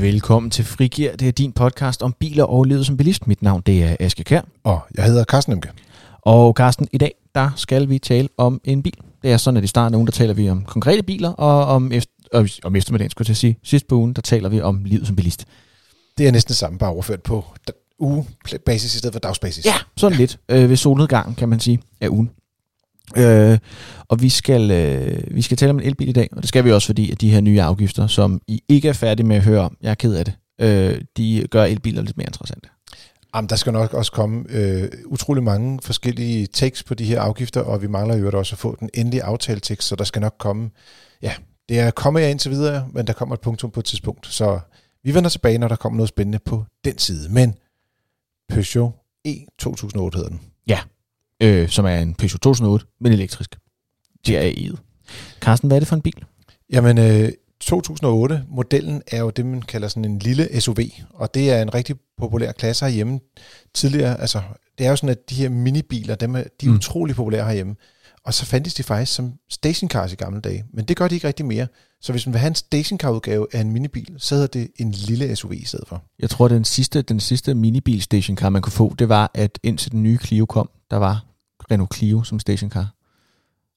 Velkommen til Frigir. Det er din podcast om biler og livet som bilist. Mit navn det er Aske Kær. Og jeg hedder Carsten Emke. Og Carsten, i dag der skal vi tale om en bil. Det er sådan, at i starten af ugen, der taler vi om konkrete biler, og om, efter, og om eftermiddagen, skulle jeg sige, sidst på ugen, der taler vi om livet som bilist. Det er næsten det samme, bare overført på ugebasis i stedet for dagsbasis. Ja, sådan lidt. Øh, ved solnedgangen, kan man sige, af ugen. Øh, og vi skal, øh, vi skal tale om en elbil i dag, og det skal vi også, fordi at de her nye afgifter, som I ikke er færdige med at høre om, jeg er ked af det, øh, de gør elbiler lidt mere interessante. Jamen, der skal nok også komme øh, utrolig mange forskellige takes på de her afgifter, og vi mangler jo også at få den endelige aftaletekst, så der skal nok komme, ja, det er kommet jeg indtil videre, men der kommer et punktum på et tidspunkt. Så vi vender tilbage, når der kommer noget spændende på den side. Men Peugeot E2008 hedder den. Ja, øh, som er en Peugeot 2008, men elektrisk. Det er E'et. Carsten, hvad er det for en bil? Jamen, øh, 2008-modellen er jo det, man kalder sådan en lille SUV, og det er en rigtig populær klasse herhjemme. Tidligere, altså, det er jo sådan, at de her minibiler, dem er, de er mm. utrolig populære herhjemme. Og så fandtes de faktisk som stationcars i gamle dage, men det gør de ikke rigtig mere. Så hvis man vil have en stationcar-udgave af en minibil, så hedder det en lille SUV i stedet for. Jeg tror, den sidste, den sidste minibil stationcar, man kunne få, det var, at indtil den nye Clio kom, der var Renault Clio som stationcar.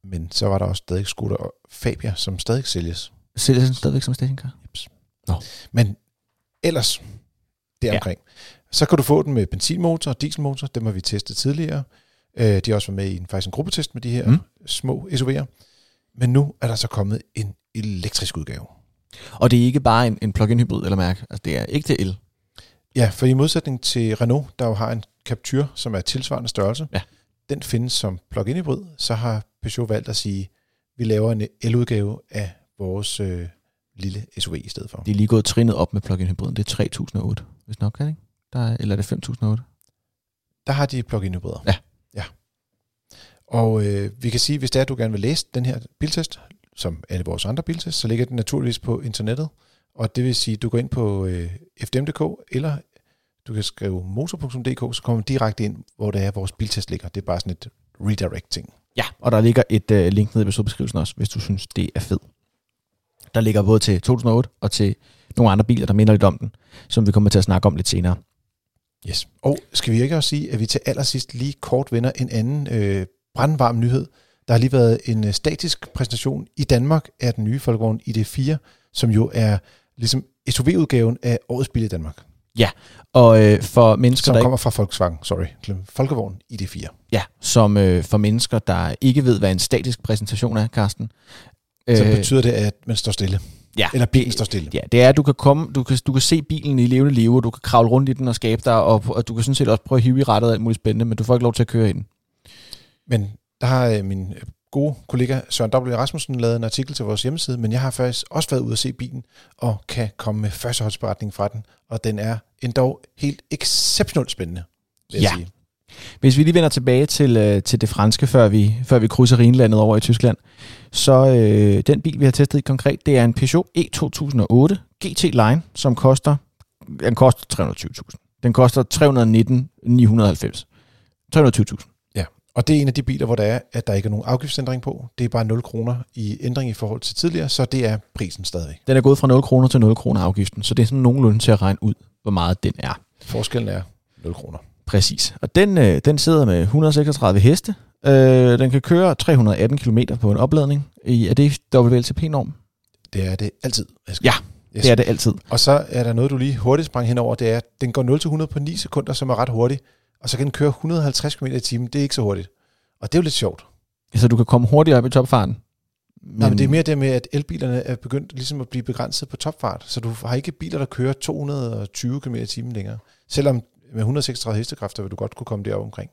Men så var der også stadig Skoda og Fabia, som stadig sælges. Sælges den stadigvæk som stationcar? Jeps. Nå. Men ellers, deromkring, ja. så kan du få den med benzinmotor og dieselmotor. Dem har vi testet tidligere. Øh, de har også været med i en, faktisk en gruppetest med de her mm. små SUV'er. Men nu er der så kommet en elektrisk udgave. Og det er ikke bare en, en plug-in hybrid, eller mærke. Altså, det er ikke til el. Ja, for i modsætning til Renault, der jo har en Captur, som er tilsvarende størrelse, ja. Den findes som plug-in hybrid, så har Peugeot valgt at sige, vi laver en el-udgave af vores øh, lille SUV i stedet for. De er lige gået trinnet op med plug-in hybriden. Det er 3008, hvis nok, kan det ikke? Der er, eller er det 5008? Der har de plug-in hybrider. Ja. ja. Og øh, vi kan sige, hvis det er, at du gerne vil læse den her biltest, som alle vores andre biltests, så ligger den naturligvis på internettet. Og det vil sige, at du går ind på øh, fdm.dk, eller du kan skrive motor.dk, så kommer du direkte ind, hvor det er, vores biltest ligger. Det er bare sådan et redirect-ting. Ja, og der ligger et øh, link nede i episodebeskrivelsen også, hvis du synes, det er fedt. Der ligger både til 2008 og til nogle andre biler, der minder lidt om den, som vi kommer til at snakke om lidt senere. Yes. Og skal vi ikke også sige, at vi til allersidst lige kort vender en anden øh, brandvarm nyhed. Der har lige været en øh, statisk præsentation i Danmark af den nye Folkevogn ID4, som jo er ligesom SUV-udgaven af årets bil i Danmark. Ja, og øh, for mennesker, som der kommer fra Volkswagen, sorry, Folkevogn ID4. Ja, som øh, for mennesker, der ikke ved, hvad en statisk præsentation er, Carsten. Så øh, betyder det, at man står stille. Ja, Eller bilen står stille. Ja, det er, at du kan, komme, du kan, du kan se bilen i levende liv, og du kan kravle rundt i den og skabe dig, og, og du kan sådan set også prøve at hive i rettet og alt muligt spændende, men du får ikke lov til at køre i den. Men der har øh, min gode kollega Søren W. Rasmussen lavet en artikel til vores hjemmeside, men jeg har faktisk også været ude at se bilen, og kan komme med førstehåndsberetning fra den, og den er endda helt exceptionelt spændende, vil ja. jeg sige. Hvis vi lige vender tilbage til, øh, til det franske, før vi, før vi krydser Rhinlandet over i Tyskland, så øh, den bil, vi har testet i konkret, det er en Peugeot E2008 GT Line, som koster, den koster 320.000. Den koster 319.990. 320.000. Og det er en af de biler, hvor der er, at der ikke er nogen afgiftsændring på. Det er bare 0 kroner i ændring i forhold til tidligere, så det er prisen stadig. Den er gået fra 0 kroner til 0 kroner afgiften, så det er sådan nogenlunde til at regne ud, hvor meget den er. Forskellen er 0 kroner. Præcis. Og den, øh, den sidder med 136 heste. Øh, den kan køre 318 km på en opladning. I, er det WLTP-norm? Det er det altid. Ja, yes. det er det altid. Og så er der noget, du lige hurtigt sprang henover. Det er, at den går 0-100 på 9 sekunder, som er ret hurtigt. Og så kan den køre 150 km i timen. Det er ikke så hurtigt. Og det er jo lidt sjovt. Så du kan komme hurtigere op i topfarten? Men... Nej, men det er mere det med, at elbilerne er begyndt ligesom at blive begrænset på topfart. Så du har ikke biler, der kører 220 km i timen længere. Selvom med 136 hestekræfter vil du godt kunne komme derop omkring.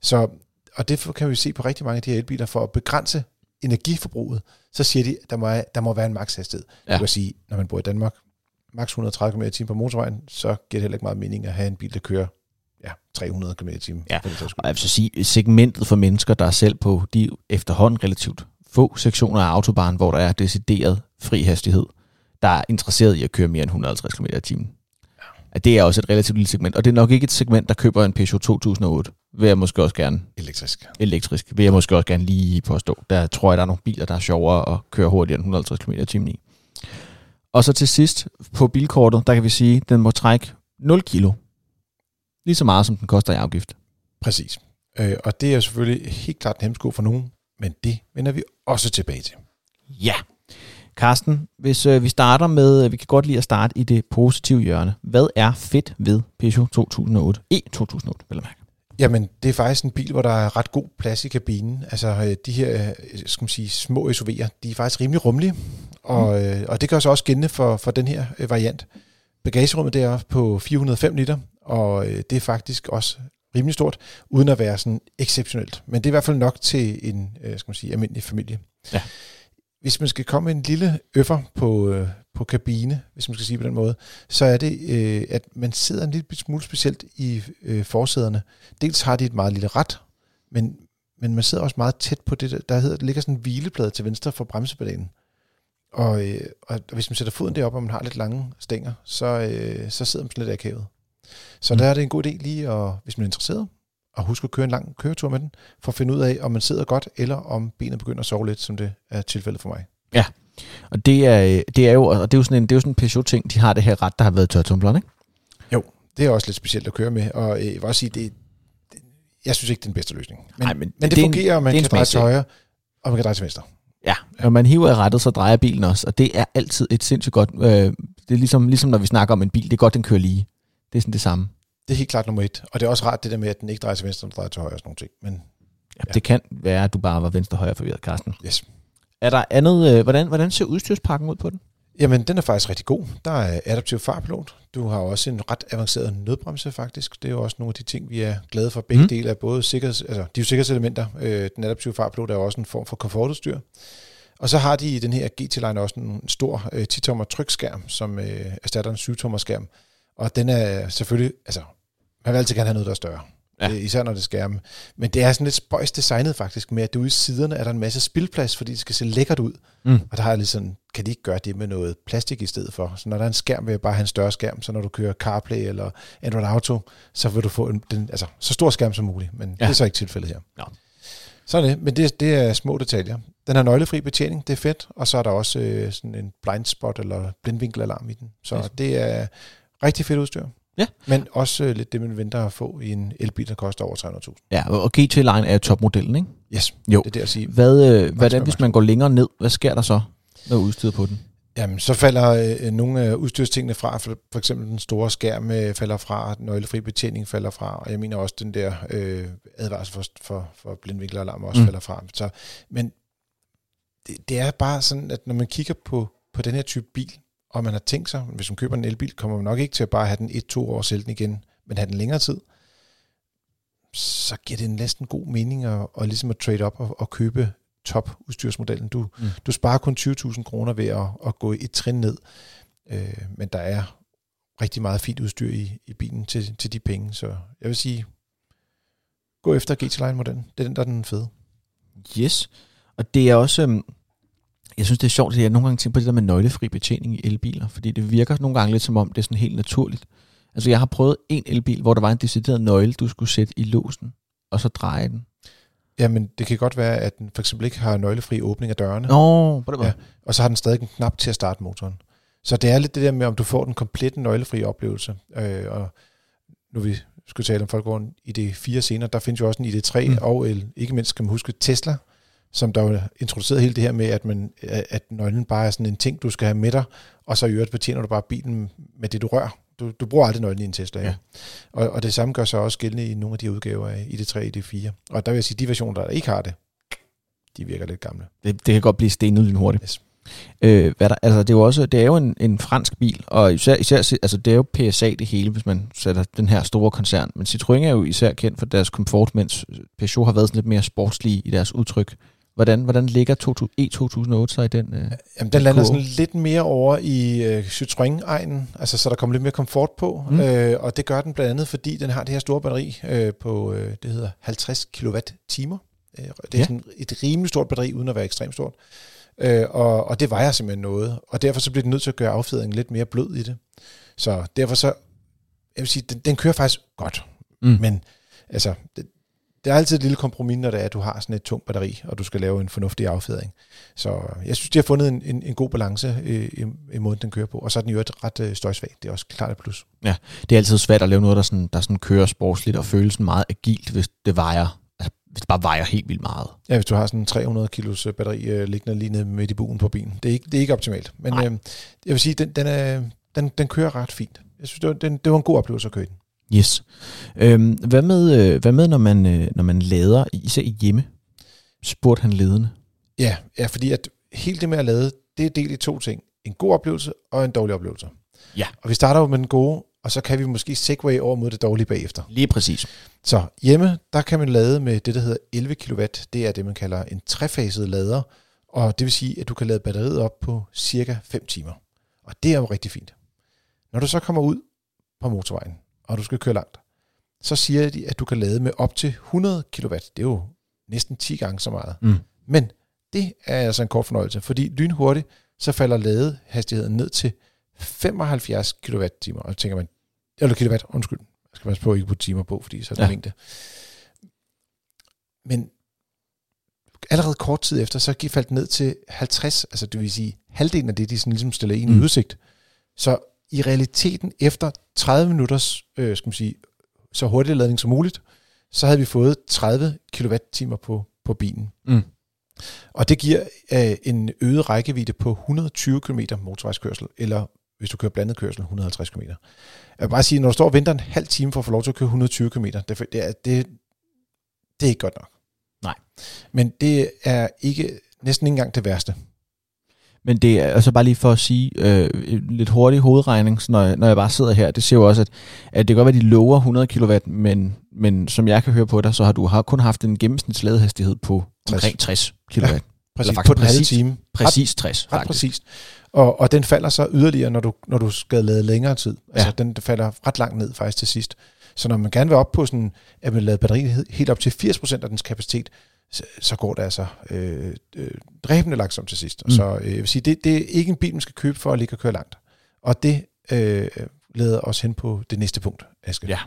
Så, og det kan vi se på rigtig mange af de her elbiler, for at begrænse energiforbruget, så siger de, at der må, der må være en makshastighed. Ja. Du kan sige, når man bor i Danmark, maks 130 km i på motorvejen, så giver det heller ikke meget mening at have en bil, der kører ja, 300 km i timen. Ja, og jeg vil så sige, segmentet for mennesker, der er selv på de efterhånden relativt få sektioner af autobahn, hvor der er decideret fri hastighed, der er interesseret i at køre mere end 150 km i timen at det er også et relativt lille segment. Og det er nok ikke et segment, der køber en Peugeot 2008, vil jeg måske også gerne... Elektrisk. Elektrisk, vil jeg måske også gerne lige påstå. Der tror jeg, der er nogle biler, der er sjovere at køre hurtigere end 150 km i timen i. Og så til sidst på bilkortet, der kan vi sige, at den må trække 0 kilo. Lige så meget, som den koster i afgift. Præcis. Øh, og det er selvfølgelig helt klart en hemsko for nogen, men det vender vi også tilbage til. Ja. Carsten, hvis øh, vi starter med, øh, vi kan godt lide at starte i det positive hjørne. Hvad er fedt ved Peugeot 2008? E2008, vil jeg mærke. Jamen, det er faktisk en bil, hvor der er ret god plads i kabinen. Altså, øh, de her øh, skal man sige, små SUV'er, de er faktisk rimelig rummelige, og, mm. og det gør sig også gældende for, for den her variant. Bagagerummet der er på 405 liter, og øh, det er faktisk også rimelig stort, uden at være sådan exceptionelt. Men det er i hvert fald nok til en øh, skal man sige, almindelig familie. Ja. Hvis man skal komme en lille øffer på, øh, på kabine, hvis man skal sige på den måde, så er det, øh, at man sidder en lille smule specielt i øh, forsæderne. Dels har de et meget lille ret, men, men man sidder også meget tæt på det, der, der hedder, der ligger sådan en hvileplade til venstre for bremsepedalen. Og, øh, og hvis man sætter foden derop, og man har lidt lange stænger, så, øh, så sidder man sådan lidt akavet. Så mm. der er det en god idé lige, at, hvis man er interesseret, at huske at køre en lang køretur med den, for at finde ud af, om man sidder godt, eller om benet begynder at sove lidt, som det er tilfældet for mig. Ja, og det er, det er jo, og det er jo sådan en, det er jo sådan en Peugeot-ting, de har det her ret, der har været tørtumbleren, ikke? Jo, det er også lidt specielt at køre med, og øh, jeg vil også sige, det, det jeg synes ikke, det er den bedste løsning. Men, Nej, men, men det, det er fungerer, og man det er en kan dreje til højre, og man kan dreje til venstre. Ja, når man hiver i rettet, så drejer bilen også, og det er altid et sindssygt godt, øh, det er ligesom, ligesom når vi snakker om en bil, det er godt, den kører lige. Det er sådan det samme. Det er helt klart nummer et. Og det er også rart det der med, at den ikke drejer til venstre, men drejer til højre og sådan nogle ting. Men Ja, ja. Det kan være, at du bare var venstre-højre forvirret, Carsten. yes. Er der andet, øh, hvordan, hvordan ser udstyrspakken ud på den? Jamen, den er faktisk rigtig god. Der er adaptiv farpilot. Du har også en ret avanceret nødbremse, faktisk. Det er jo også nogle af de ting, vi er glade for. Begge Mm. dele er både sikkerheds, altså, de er sikkerhedselementer. Øh, den adaptive farpilot er også en form for komfortudstyr. Og så har de i den her GT-line også en stor øh, 10-tommer trykskærm, som øh, erstatter en 7-tommer skærm. Og den er selvfølgelig, altså, man vil altid gerne have noget, der er større. Ja. Ja. Især når det er skærme. Men det er sådan lidt spøjs designet faktisk, med at ude i siderne er der en masse spildplads, fordi det skal se lækkert ud. Mm. Og der har jeg lige sådan, kan de ikke gøre det med noget plastik i stedet for? Så når der er en skærm, vil jeg bare have en større skærm, så når du kører CarPlay eller Android Auto, så vil du få en, den, altså, så stor skærm som muligt. Men ja. det er så ikke tilfældet her. Nå. Så er det, men det, det er små detaljer. Den har nøglefri betjening, det er fedt, og så er der også øh, sådan en blind spot eller blindvinkelalarm i den. Så Yes. det er rigtig fedt udstyr. Ja. Men også øh, lidt det, man venter at få i en elbil, der koster over 300.000. Ja, og GT-Line er jo topmodellen, ikke? Yes, Jo. det er det at sige. Hvad, øh, hvordan, hvis man går længere ned, hvad sker der så med udstyret på den? Jamen, så falder øh, nogle af udstyrstingene fra, for, for eksempel den store skærm øh, falder fra, nøglefri betjening falder fra, og jeg mener også den der øh, advarsel for, for, for blindvinkelalarm også mm. falder fra. Så, men det, det er bare sådan, at når man kigger på, på den her type bil, og man har tænkt sig, hvis man køber en elbil, kommer man nok ikke til at bare have den et, to år og sælge den igen, men have den længere tid, så giver det næsten god mening at, at, ligesom at trade op og, og købe top udstyrsmodellen. Du, Mm. du sparer kun 20.000 kroner ved at, at gå et trin ned, øh, men der er rigtig meget fint udstyr i, i bilen til, til de penge, så jeg vil sige, gå efter GT-Line-modellen. Det er den, der er den fede. Yes. Og det er også... øhm, Jeg synes, det er sjovt, at jeg nogle gange tænker på det der med nøglefri betjening i elbiler, fordi det virker nogle gange lidt som om, det er sådan helt naturligt. Altså, jeg har prøvet en elbil, hvor der var en decideret nøgle, du skulle sætte i låsen, og så dreje den. Jamen, det kan godt være, at den for eksempel ikke har nøglefri åbning af dørene, Nå, på det var. Ja. og så har den stadig en knap til at starte motoren. Så det er lidt det der med, om du får den komplette nøglefri oplevelse. Øh, og nu vi skulle tale om Folkevogn ID4 senere, der findes jo også en ID3 Mm. mm. og el. Ikke mindst kan man huske Tesla, som der jo introducerede hele det her med, at, man, at nøglen bare er sådan en ting, du skal have med dig, og så i øvrigt betjener du bare bilen med det, du rører. Du, du bruger aldrig nøglen i en Tesla. Ja. Ja. Og, og det samme gør sig også gældende i nogle af de udgaver af ID3 og ID4. Og der vil jeg sige, de versioner, der ikke har det, de virker lidt gamle. Det, det kan godt blive stenet lynhurtigt. Yes. Øh, hvad der, altså, det er jo også det er jo en, en fransk bil, og især, især altså, det er jo PSA det hele, hvis man sætter den her store koncern. Men Citroën er jo især kendt for deres komfort, mens Peugeot har været sådan lidt mere sportslige i deres udtryk. Hvordan, hvordan ligger 2000 E2008 sig i den? Øh? Jamen, den lander sådan lidt mere over i øh, Citroën-egnen, altså så der kommer lidt mere komfort på, Mm. øh, og det gør den blandt andet, fordi den har det her store batteri øh, på, øh, det hedder 50 kWh-timer. Øh, det er ja. sådan et rimelig stort batteri, uden at være ekstremt stort. Øh, og, og det vejer simpelthen noget, og derfor så bliver den nødt til at gøre affjedringen lidt mere blød i det. Så derfor så, jeg vil sige, den, den kører faktisk godt, Mm. men altså, det, det er altid et lille kompromis, når det er, at du har sådan et tungt batteri, og du skal lave en fornuftig affjedring. Så jeg synes, de har fundet en, en, en god balance øh, i, i måden, den kører på. Og så er den jo et ret øh, støjsvag. Det er også klart et plus. Ja, det er altid svært at lave noget, der, sådan, der sådan kører sportsligt og føles meget agilt, hvis det vejer, altså, hvis det bare vejer helt vildt meget. Ja, hvis du har sådan en 300 kilos øh, batteri øh, liggende lige nede midt i buen på bilen. Det er ikke, det er ikke optimalt. Men øh, jeg vil sige, den, den, er, den, den kører ret fint. Jeg synes, det var, den, det var en god oplevelse at køre den. Yes. Øhm, hvad, med, øh, hvad med, når man, øh, når man lader, især hjemme? Spurgte han ledende. Ja, ja, fordi at helt det med at lade, det er delt i to ting. En god oplevelse og en dårlig oplevelse. Ja. Og vi starter jo med den gode, og så kan vi måske segway over mod det dårlige bagefter. Lige præcis. Så hjemme, der kan man lade med det, der hedder 11 kW. Det er det, man kalder en trefaset lader. Og det vil sige, at du kan lade batteriet op på cirka 5 timer. Og det er jo rigtig fint. Når du så kommer ud på motorvejen, og du skal køre langt, så siger de, at du kan lade med op til 100 kW. Det er jo næsten 10 gange så meget. Mm. Men det er altså en kort fornøjelse, fordi lynhurtigt, så falder ladehastigheden ned til 75 kWh. Og tænker man, eller kilowatt, undskyld. Jeg skal passe på ikke putte timer på, fordi så er det ja. mængde. Men allerede kort tid efter, så faldt den ned til 50, altså det vil sige halvdelen af det, de sådan ligesom stiller ind Mm. i udsigt. Så i realiteten, efter 30 minutters, øh, skal man sige, så hurtig ladning som muligt, så havde vi fået 30 kWh på, på bilen. Mm. Og det giver øh, en øget rækkevidde på 120 km motorvejskørsel, eller hvis du kører blandet kørsel, 150 km. Jeg vil bare sige, når du står og venter en halv time for at få lov til at køre 120 km, det, det, er, det, det er ikke godt nok. Nej. Men det er ikke næsten ikke engang det værste. Men det er altså bare lige for at sige øh, lidt hurtig hovedregning, så når, jeg, når jeg bare sidder her, det ser jo også, at, at det kan godt være, at de lover 100 kW, men, men som jeg kan høre på dig, så har du har kun haft en gennemsnitsladeghastighed på 60. omkring 60 kW. Ja, Præcis, på den halve præcis- time. Præcis 60, Ret faktisk. præcist. Og, og den falder så yderligere, når du, når du skal lade længere tid. Altså Ja. den falder ret langt ned faktisk til sidst. Så når man gerne vil op på sådan, at man lader batteriet helt op til 80% af dens kapacitet, så, så går det altså øh, øh, dræbende langsomt til sidst. Mm. Så øh, jeg vil sige, det, det er ikke en bil, man skal købe for at ligge og køre langt. Og det øh, leder os hen på det næste punkt, Aske. Ja.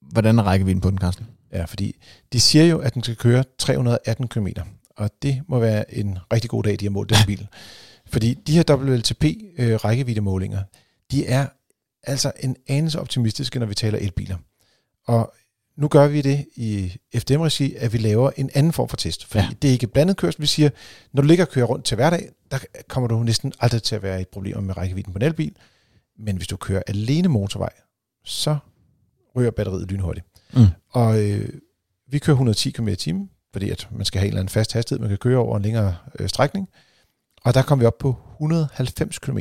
Hvordan er rækkevidden på den, Carsten? Ja, fordi de siger jo, at den skal køre 318 km, og det må være en rigtig god dag, de har målt den bil. Fordi de her WLTP-rækkeviddemålinger, de er altså en anelse optimistiske, når vi taler elbiler. Og nu gør vi det i FDM-regi, at vi laver en anden form for test. Fordi Ja. det er ikke blandet kørsel. Vi siger, når du ligger og kører rundt til hverdag, der kommer du næsten aldrig til at være et problem med rækkevidden på en elbil. Men hvis du kører alene motorvej, så ryger batteriet lynhurtigt. Mm. Og øh, vi kører 110 km i timen, fordi at man skal have en eller anden fast hastighed, man kan køre over en længere øh, strækning. Og der kom vi op på 190 km.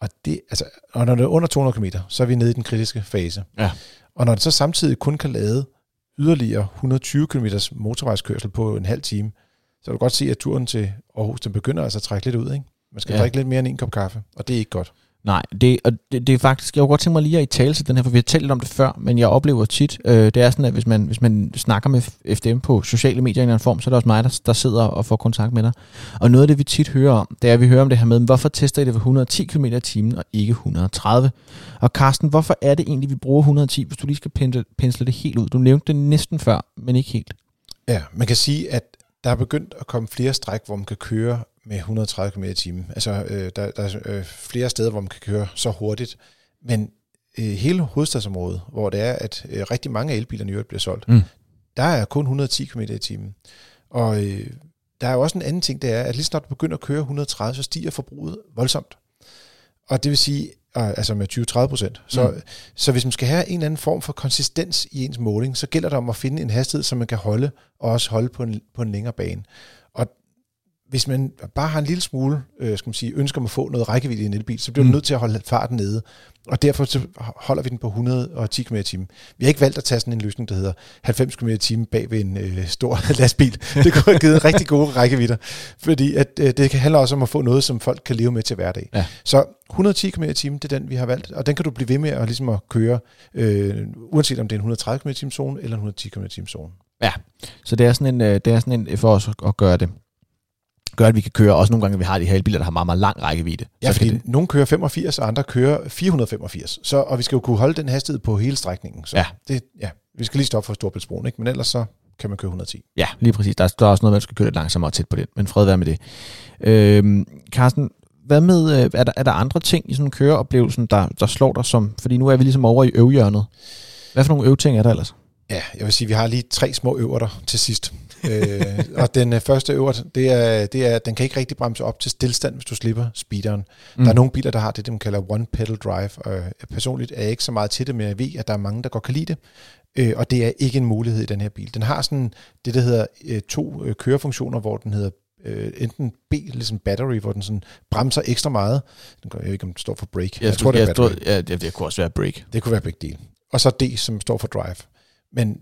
Og, det, altså, og når det er under 200 km, så er vi nede i den kritiske fase. Ja. Og når det så samtidig kun kan lade yderligere 120 km motorvejskørsel på en halv time, så kan du godt se, at turen til Aarhus, den begynder altså at trække lidt ud. Ikke? Man skal Ja. drikke lidt mere end en kop kaffe, og det er ikke godt. Nej, det, og det, det er faktisk, jeg kunne godt tænke mig lige at i tale til den her, for vi har talt lidt om det før, men jeg oplever tit, øh, det er sådan, at hvis man, hvis man snakker med FDM på sociale medier i en eller anden form, så er det også mig, der, der sidder og får kontakt med dig. Og noget af det, vi tit hører om, det er, at vi hører om det her med, hvorfor tester I det ved 110 km i timen og ikke 130? Og Carsten, hvorfor er det egentlig, vi bruger 110, hvis du lige skal pensle, pensle det helt ud? Du nævnte det næsten før, men ikke helt. Ja, man kan sige, at der er begyndt at komme flere stræk, hvor man kan køre med 130 km i timen. Altså, øh, der, der er øh, flere steder, hvor man kan køre så hurtigt. Men øh, hele hovedstadsområdet, hvor det er, at øh, rigtig mange af elbilerne i øvrigt bliver solgt, Mm. der er kun 110 km i timen. Og øh, der er jo også en anden ting, det er, at lige snart du begynder at køre 130, så stiger forbruget voldsomt. Og det vil sige, øh, altså med 20-30 procent. Så, mm. så hvis man skal have en eller anden form for konsistens i ens måling, så gælder det om at finde en hastighed, som man kan holde, og også holde på en, på en længere bane. Og hvis man bare har en lille smule, øh, skal man sige, ønsker om at få noget rækkevidde i en elbil, så bliver Mm. du nødt til at holde farten nede. Og derfor så holder vi den på 110 km timen. Vi har ikke valgt at tage sådan en løsning, der hedder 90 km timen bag ved en øh, stor lastbil. Det kunne have givet rigtig gode rækkevidder, fordi at, øh, det kan handle også om at få noget, som folk kan leve med til hverdag. Ja. Så 110 km timen, det er den, vi har valgt, og den kan du blive ved med at, ligesom at køre, øh, uanset om det er en 130 km timen zone eller en 110 km timen zone. Så det er sådan en, øh, det er sådan en for os at gøre det gør, at vi kan køre, også nogle gange, vi har de her elbiler, der har meget, meget lang rækkevidde. Ja, så fordi det, nogle kører 85, og andre kører 485. Så, og vi skal jo kunne holde den hastighed på hele strækningen. Så Ja. det, ja. Vi skal lige stoppe for Storbritannien, ikke? men ellers så kan man køre 110. Ja, lige præcis. Der er, der er også noget, man skal køre lidt langsommere og tæt på det, men fred være med det. Øhm, Carsten, hvad med, øh, er der, er der andre ting i sådan en køreoplevelsen, der, der slår dig som, fordi nu er vi ligesom over i øvhjørnet. Hvad for nogle øvting er der ellers? Ja, jeg vil sige, at vi har lige tre små øverter til sidst. Øh, og den øh, første øvert, det er, det er, den kan ikke rigtig bremse op til stillstand, hvis du slipper speederen. Mm. Der er nogle biler, der har det, de kalder one pedal drive, og personligt er jeg ikke så meget til det, men jeg ved, at der er mange, der godt kan lide det. Øh, og det er ikke en mulighed i den her bil. Den har sådan det, der hedder øh, to øh, kørefunktioner, hvor den hedder øh, enten B, ligesom battery, hvor den sådan bremser ekstra meget. Den jeg ved ikke, om det står for brake. Jeg, jeg tror, det er battery. ja, det, det kunne også være brake. Det kunne være begge dele. Og så D, som står for drive. Men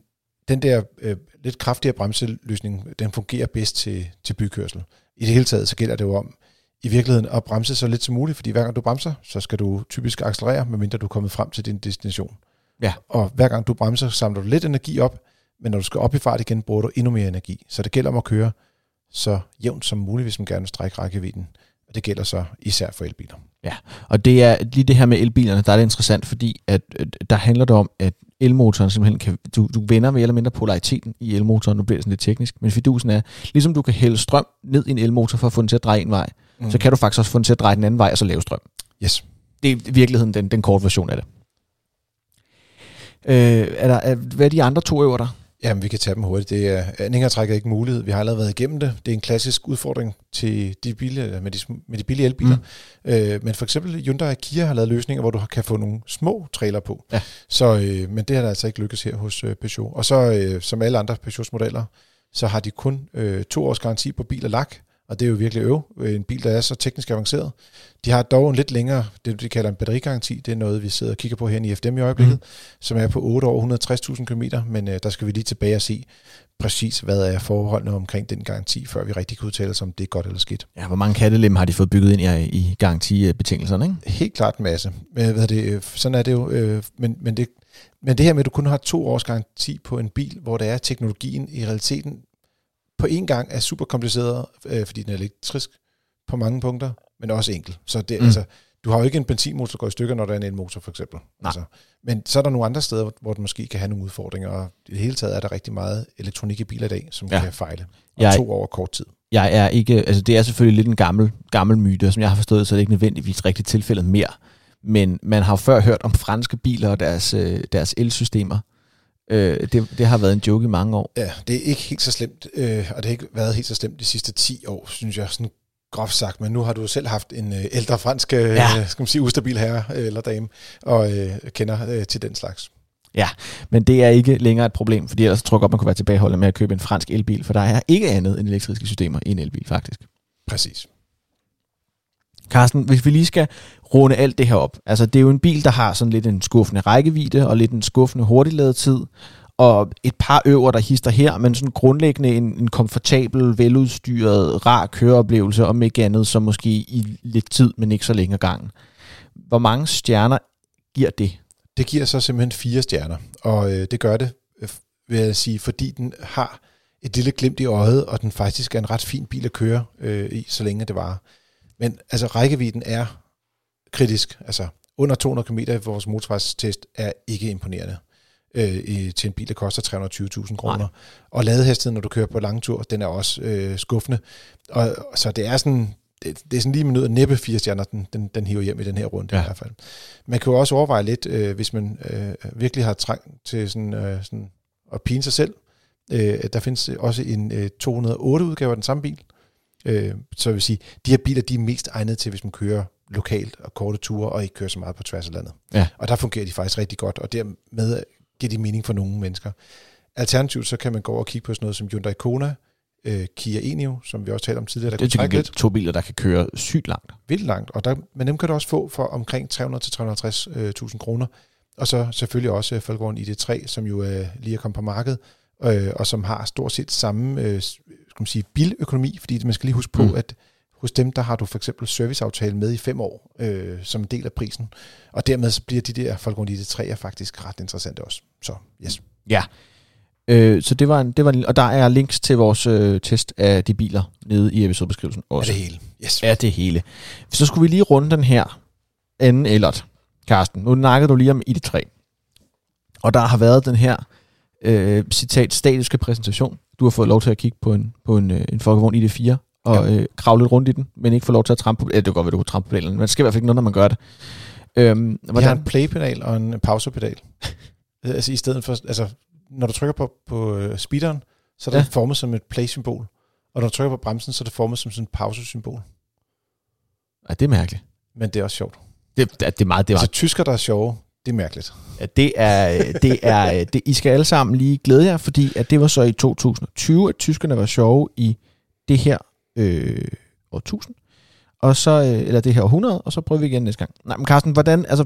den der øh, lidt kraftigere bremseløsning, den fungerer bedst til, til bykørsel. I det hele taget, så gælder det jo om, i virkeligheden at bremse så lidt som muligt, fordi hver gang du bremser, så skal du typisk accelerere, medmindre du er kommet frem til din destination. Ja. Og hver gang du bremser, samler du lidt energi op, men når du skal op i fart igen, bruger du endnu mere energi. Så det gælder om at køre så jævnt som muligt, hvis man gerne vil strække rækkevidden. Og det gælder så især for elbiler. Ja, og det er lige det her med elbilerne, der er det interessant, fordi at, der handler det om, at elmotoren simpelthen kan, du, du vender mere eller mindre polariteten i elmotoren, nu bliver det sådan lidt teknisk, men fidusen er, ligesom du kan hælde strøm ned i en elmotor for at få den til at dreje en vej, mm. så kan du faktisk også få den til at dreje den anden vej, og så lave strøm. Yes. Det er i virkeligheden den, den korte version af det. Øh, er der, er, hvad er de andre to øver der? Jamen, vi kan tage dem hurtigt. Det er, anhængertræk er ikke mulighed. Vi har allerede været igennem det. Det er en klassisk udfordring til de biler, med, de, med de billige elbiler. Mm. Øh, men for eksempel Hyundai og Kia har lavet løsninger, hvor du kan få nogle små trailer på. Ja. Så, øh, men det har der altså ikke lykkes her hos øh, Peugeot. Og så, øh, som alle andre Peugeots modeller, så har de kun øh, to års garanti på bil og lak og det er jo virkelig øv, en bil, der er så teknisk avanceret. De har dog en lidt længere, det de kalder en batterigaranti, det er noget, vi sidder og kigger på her i FDM i øjeblikket, mm. som er på 8 år, 160.000 km, men øh, der skal vi lige tilbage og se præcis, hvad er forholdene omkring den garanti, før vi rigtig kan udtale os, om det er godt eller skidt. Ja, hvor mange kattelem har de fået bygget ind i, i garantibetingelserne, ikke? Helt klart en masse. Men, hvad det, øh, sådan er det jo, øh, men, men, det, men det her med, at du kun har to års garanti på en bil, hvor der er teknologien i realiteten på en gang er super kompliceret, øh, fordi den er elektrisk på mange punkter, men også enkel. Så det, mm. altså, du har jo ikke en benzinmotor, der går i stykker, når der er en elmotor, for eksempel. Nej. Altså, men så er der nogle andre steder, hvor den måske kan have nogle udfordringer, og i det hele taget er der rigtig meget elektronik i biler i dag, som ja. kan fejle, og jeg, to over kort tid. Jeg er ikke, altså det er selvfølgelig lidt en gammel, gammel myte, som jeg har forstået, så er det ikke nødvendigvis rigtigt tilfældet mere. Men man har jo før hørt om franske biler og deres, øh, deres elsystemer, Øh, det, det har været en joke i mange år. Ja, det er ikke helt så slemt, øh, og det har ikke været helt så slemt de sidste 10 år, synes jeg, sådan groft sagt. Men nu har du selv haft en øh, ældre fransk, øh, ja. skal man sige, ustabil herre øh, eller dame, og øh, kender øh, til den slags. Ja, men det er ikke længere et problem, fordi ellers tror jeg godt, man kunne være tilbageholdet med at købe en fransk elbil, for der er ikke andet end elektriske systemer i en elbil, faktisk. Præcis. Carsten, hvis vi lige skal runde alt det her op. Altså, det er jo en bil, der har sådan lidt en skuffende rækkevidde og lidt en skuffende hurtigladetid, og et par øver, der hister her, men sådan grundlæggende en, en komfortabel, veludstyret, rar køreoplevelse, og ikke andet, som måske i lidt tid, men ikke så længe gang. Hvor mange stjerner giver det? Det giver så simpelthen fire stjerner, og øh, det gør det, øh, vil jeg sige, fordi den har et lille glimt i øjet, og den faktisk er en ret fin bil at køre øh, i, så længe det var. Men altså rækkevidden er kritisk. Altså under 200 km i vores motorvejstest er ikke imponerende øh, i, til en bil, der koster 320.000 kroner. Og ladehastigheden, når du kører på tur, den er også øh, skuffende. Og, så det er sådan, det, det er sådan lige med nød at næppe fire stjerner, den, den, den hiver hjem i den her runde ja. i hvert fald. Man kan jo også overveje lidt, øh, hvis man øh, virkelig har trang til sådan, øh, sådan at pine sig selv. Øh, der findes også en øh, 208 udgave af den samme bil, Øh, så jeg vil sige, de her biler, de er mest egnet til, hvis man kører lokalt og korte ture, og ikke kører så meget på tværs af landet. Ja. Og der fungerer de faktisk rigtig godt, og dermed giver de mening for nogle mennesker. Alternativt så kan man gå over og kigge på sådan noget som Hyundai Kona, øh, Kia Enio, som vi også talte om tidligere. Der det er lidt. to biler, der kan køre sygt langt. Vildt langt, og der, men dem kan du også få for omkring 300-350.000 øh, kroner. Og så selvfølgelig også øh, Falcon ID3, som jo øh, lige er kommet på markedet, øh, og som har stort set samme øh, skal man sige, biløkonomi, fordi man skal lige huske på, mm. at hos dem, der har du for eksempel serviceaftale med i fem år, øh, som en del af prisen. Og dermed så bliver de der Falcon Elite 3 er faktisk ret interessante også. Så, yes. Ja, øh, så det var, en, det var en, og der er links til vores øh, test af de biler nede i episodebeskrivelsen også. Er det hele. Yes. Er det hele. Så skulle vi lige runde den her anden ellert, Karsten. Nu nakkede du lige om ID3. Og der har været den her øh, citat, statiske præsentation. Du har fået lov til at kigge på en, på en, øh, en Folkevogn ID4 og ja. øh, kravle lidt rundt i den, men ikke få lov til at trampe på, ja, det kan godt være, du kunne trampe på pedalen, men det skal i hvert fald ikke noget, når man gør det. Øhm, hvordan? Jeg har en play-pedal og en pausepedal. altså i stedet for, altså når du trykker på, på uh, speederen, så er det ja. formet som et play-symbol. Og når du trykker på bremsen, så er det formet som sådan et pause-symbol. Ja, det er mærkeligt. Men det er også sjovt. Det, det, det er meget, det er meget. Altså tysker, der er sjove, det er mærkeligt. Ja, det er, det er, det, I skal alle sammen lige glæde jer, fordi at det var så i 2020, at tyskerne var sjove i det her øh, årtusind og så, øh, eller det her århundrede, og så prøver vi igen næste gang. Nej, men Carsten, hvordan, altså,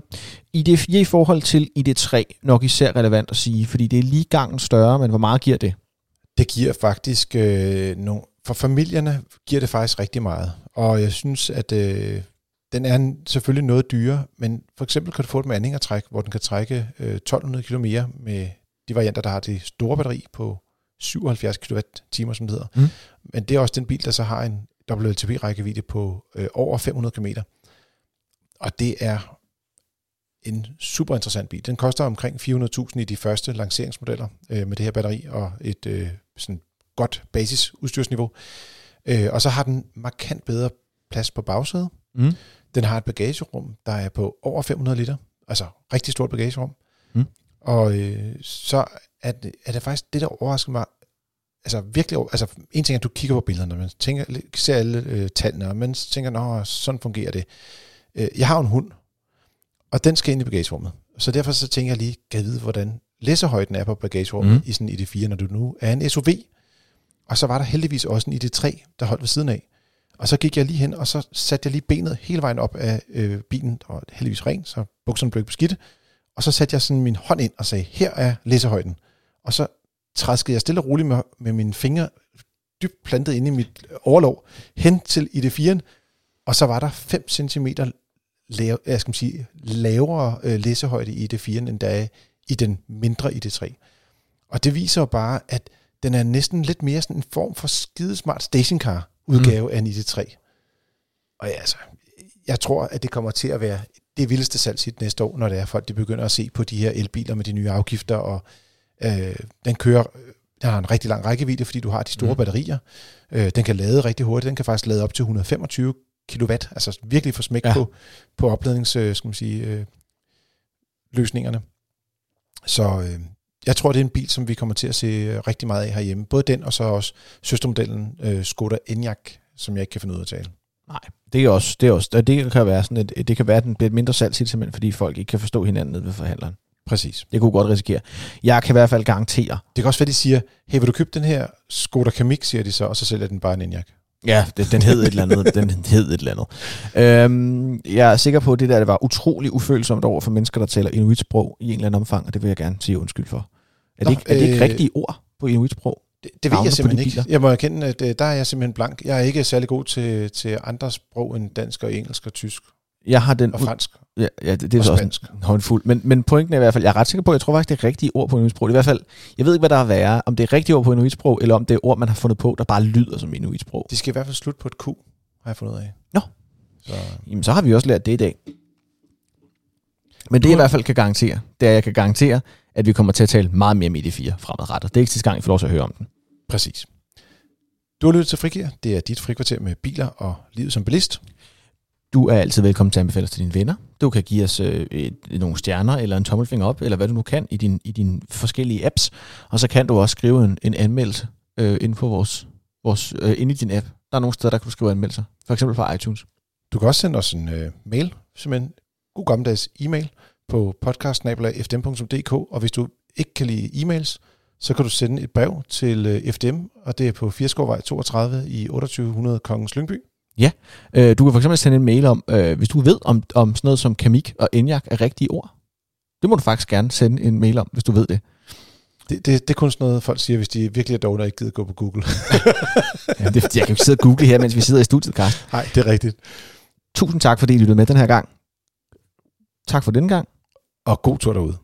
ID4 i forhold til ID3 nok især relevant at sige, fordi det er lige gangen større, men hvor meget giver det? Det giver faktisk, øh, nogle, for familierne giver det faktisk rigtig meget, og jeg synes, at øh, den er selvfølgelig noget dyrere, men for eksempel kan du få et med anhængertræk, hvor den kan trække øh, 1200 km med de varianter, der har det store batteri på 77 kWh, som det hedder. Mm. Men det er også den bil, der så har en WLTP-rækkevidde på øh, over 500 km. Og det er en super interessant bil. Den koster omkring 400.000 i de første lanceringsmodeller øh, med det her batteri og et øh, sådan godt basisudstyrsniveau. Øh, og så har den markant bedre plads på bagsædet. Mm. Den har et bagagerum, der er på over 500 liter. Altså rigtig stort bagagerum. Mm. Og øh, så er det, er det faktisk det, der overrasker mig altså virkelig, altså en ting er, at du kigger på billederne, man tænker, ser alle øh, tallene, og man tænker, nå, sådan fungerer det. Øh, jeg har en hund, og den skal ind i bagagerummet. Så derfor så tænker jeg lige, kan vide, hvordan læsehøjden er på bagagerummet mm. i sådan i ID4, når du nu er en SUV. Og så var der heldigvis også en ID3, der holdt ved siden af. Og så gik jeg lige hen, og så satte jeg lige benet hele vejen op af øh, bilen, og heldigvis rent, så bukserne blev ikke beskidte. Og så satte jeg sådan min hånd ind og sagde, her er læsehøjden. Og så træskede jeg stille og roligt med, med mine fingre dybt plantet inde i mit overlov, hen til ID4'en, og så var der 5 cm lav, jeg skal sige, lavere øh, læsehøjde i ID4'en, end der er i den mindre ID3. Og det viser jo bare, at den er næsten lidt mere sådan en form for skidesmart stationcar udgave mm. af en ID3. Og ja, altså, jeg tror, at det kommer til at være det vildeste salgshit næste år, når det er folk, de begynder at se på de her elbiler med de nye afgifter og Øh, den kører, den har en rigtig lang rækkevidde, fordi du har de store mm. batterier. Øh, den kan lade rigtig hurtigt. Den kan faktisk lade op til 125 kW, altså virkelig få smæk ja. på, på opladnings, øh, skal man sige, øh, løsningerne. Så øh, jeg tror, det er en bil, som vi kommer til at se øh, rigtig meget af herhjemme. Både den, og så også søstermodellen øh, Skoda Enyaq, som jeg ikke kan finde ud af at tale. Nej, det er også, det er også, det kan være sådan et, det kan være, at den bliver et mindre salg, simpelthen fordi folk ikke kan forstå hinanden nede ved forhandleren. Præcis. Det kunne godt risikere. Jeg kan i hvert fald garantere. Det kan også være, de siger, hey, vil du købe den her Skoda Kamik, siger de så, og så sælger den bare en Enyaq. Ja, det, den hed et eller andet. den hed et eller andet. Øhm, jeg er sikker på, at det der det var utrolig ufølsomt over for mennesker, der taler inuitsprog i en eller anden omfang, og det vil jeg gerne sige undskyld for. Er, Nå, det, ikke, er det ikke øh, rigtige ord på inuitsprog? Det, det ved jeg simpelthen ikke. Jeg må erkende, at øh, der er jeg simpelthen blank. Jeg er ikke særlig god til, til andre sprog end dansk og engelsk og tysk. Jeg har den og fransk. Ja, ja det, det er så også en håndfuld. Men, men pointen er i hvert fald, jeg er ret sikker på, jeg tror faktisk, det er rigtige ord på inuitsprog. I hvert fald, jeg ved ikke, hvad der er værre, om det er rigtige ord på inuitsprog, eller om det er ord, man har fundet på, der bare lyder som inuitsprog. De skal i hvert fald slutte på et Q, har jeg fundet ud af. Nå, så. Jamen, så har vi også lært det i dag. Men det jeg i hvert fald kan garantere, det er, at jeg kan garantere, at vi kommer til at tale meget mere om ID4 fremadrettet. Det er ikke sidste gang, I får lov til at høre om den. Præcis. Du har lyttet til Frigir. Det er dit frikvarter med biler og livet som bilist. Du er altid velkommen til at anbefale os til dine venner. Du kan give os øh, et, nogle stjerner eller en tommelfinger op, eller hvad du nu kan i, din, i dine forskellige apps. Og så kan du også skrive en, en anmeldelse øh, inden, for vores, vores, øh, inde i din app. Der er nogle steder, der kan du skrive anmeldelser. For eksempel fra iTunes. Du kan også sende os en øh, mail, simpelthen god gammeldags e-mail på podcast.fdm.dk, og hvis du ikke kan lide e-mails, så kan du sende et brev til øh, FDM, og det er på Fierskovvej 32 i 2800 Kongens Lyngby. Ja, øh, du kan for eksempel sende en mail om, øh, hvis du ved om, om sådan noget som kamik og enjak er rigtige ord. Det må du faktisk gerne sende en mail om, hvis du ved det. Det, det, det er kun sådan noget, folk siger, hvis de virkelig er dårlige og ikke gider gå på Google. ja, det, jeg kan jo ikke sidde og google her, mens vi sidder i studiet, Karsten. Nej, det er rigtigt. Tusind tak, fordi I lyttede med den her gang. Tak for den gang. Og god tur derude.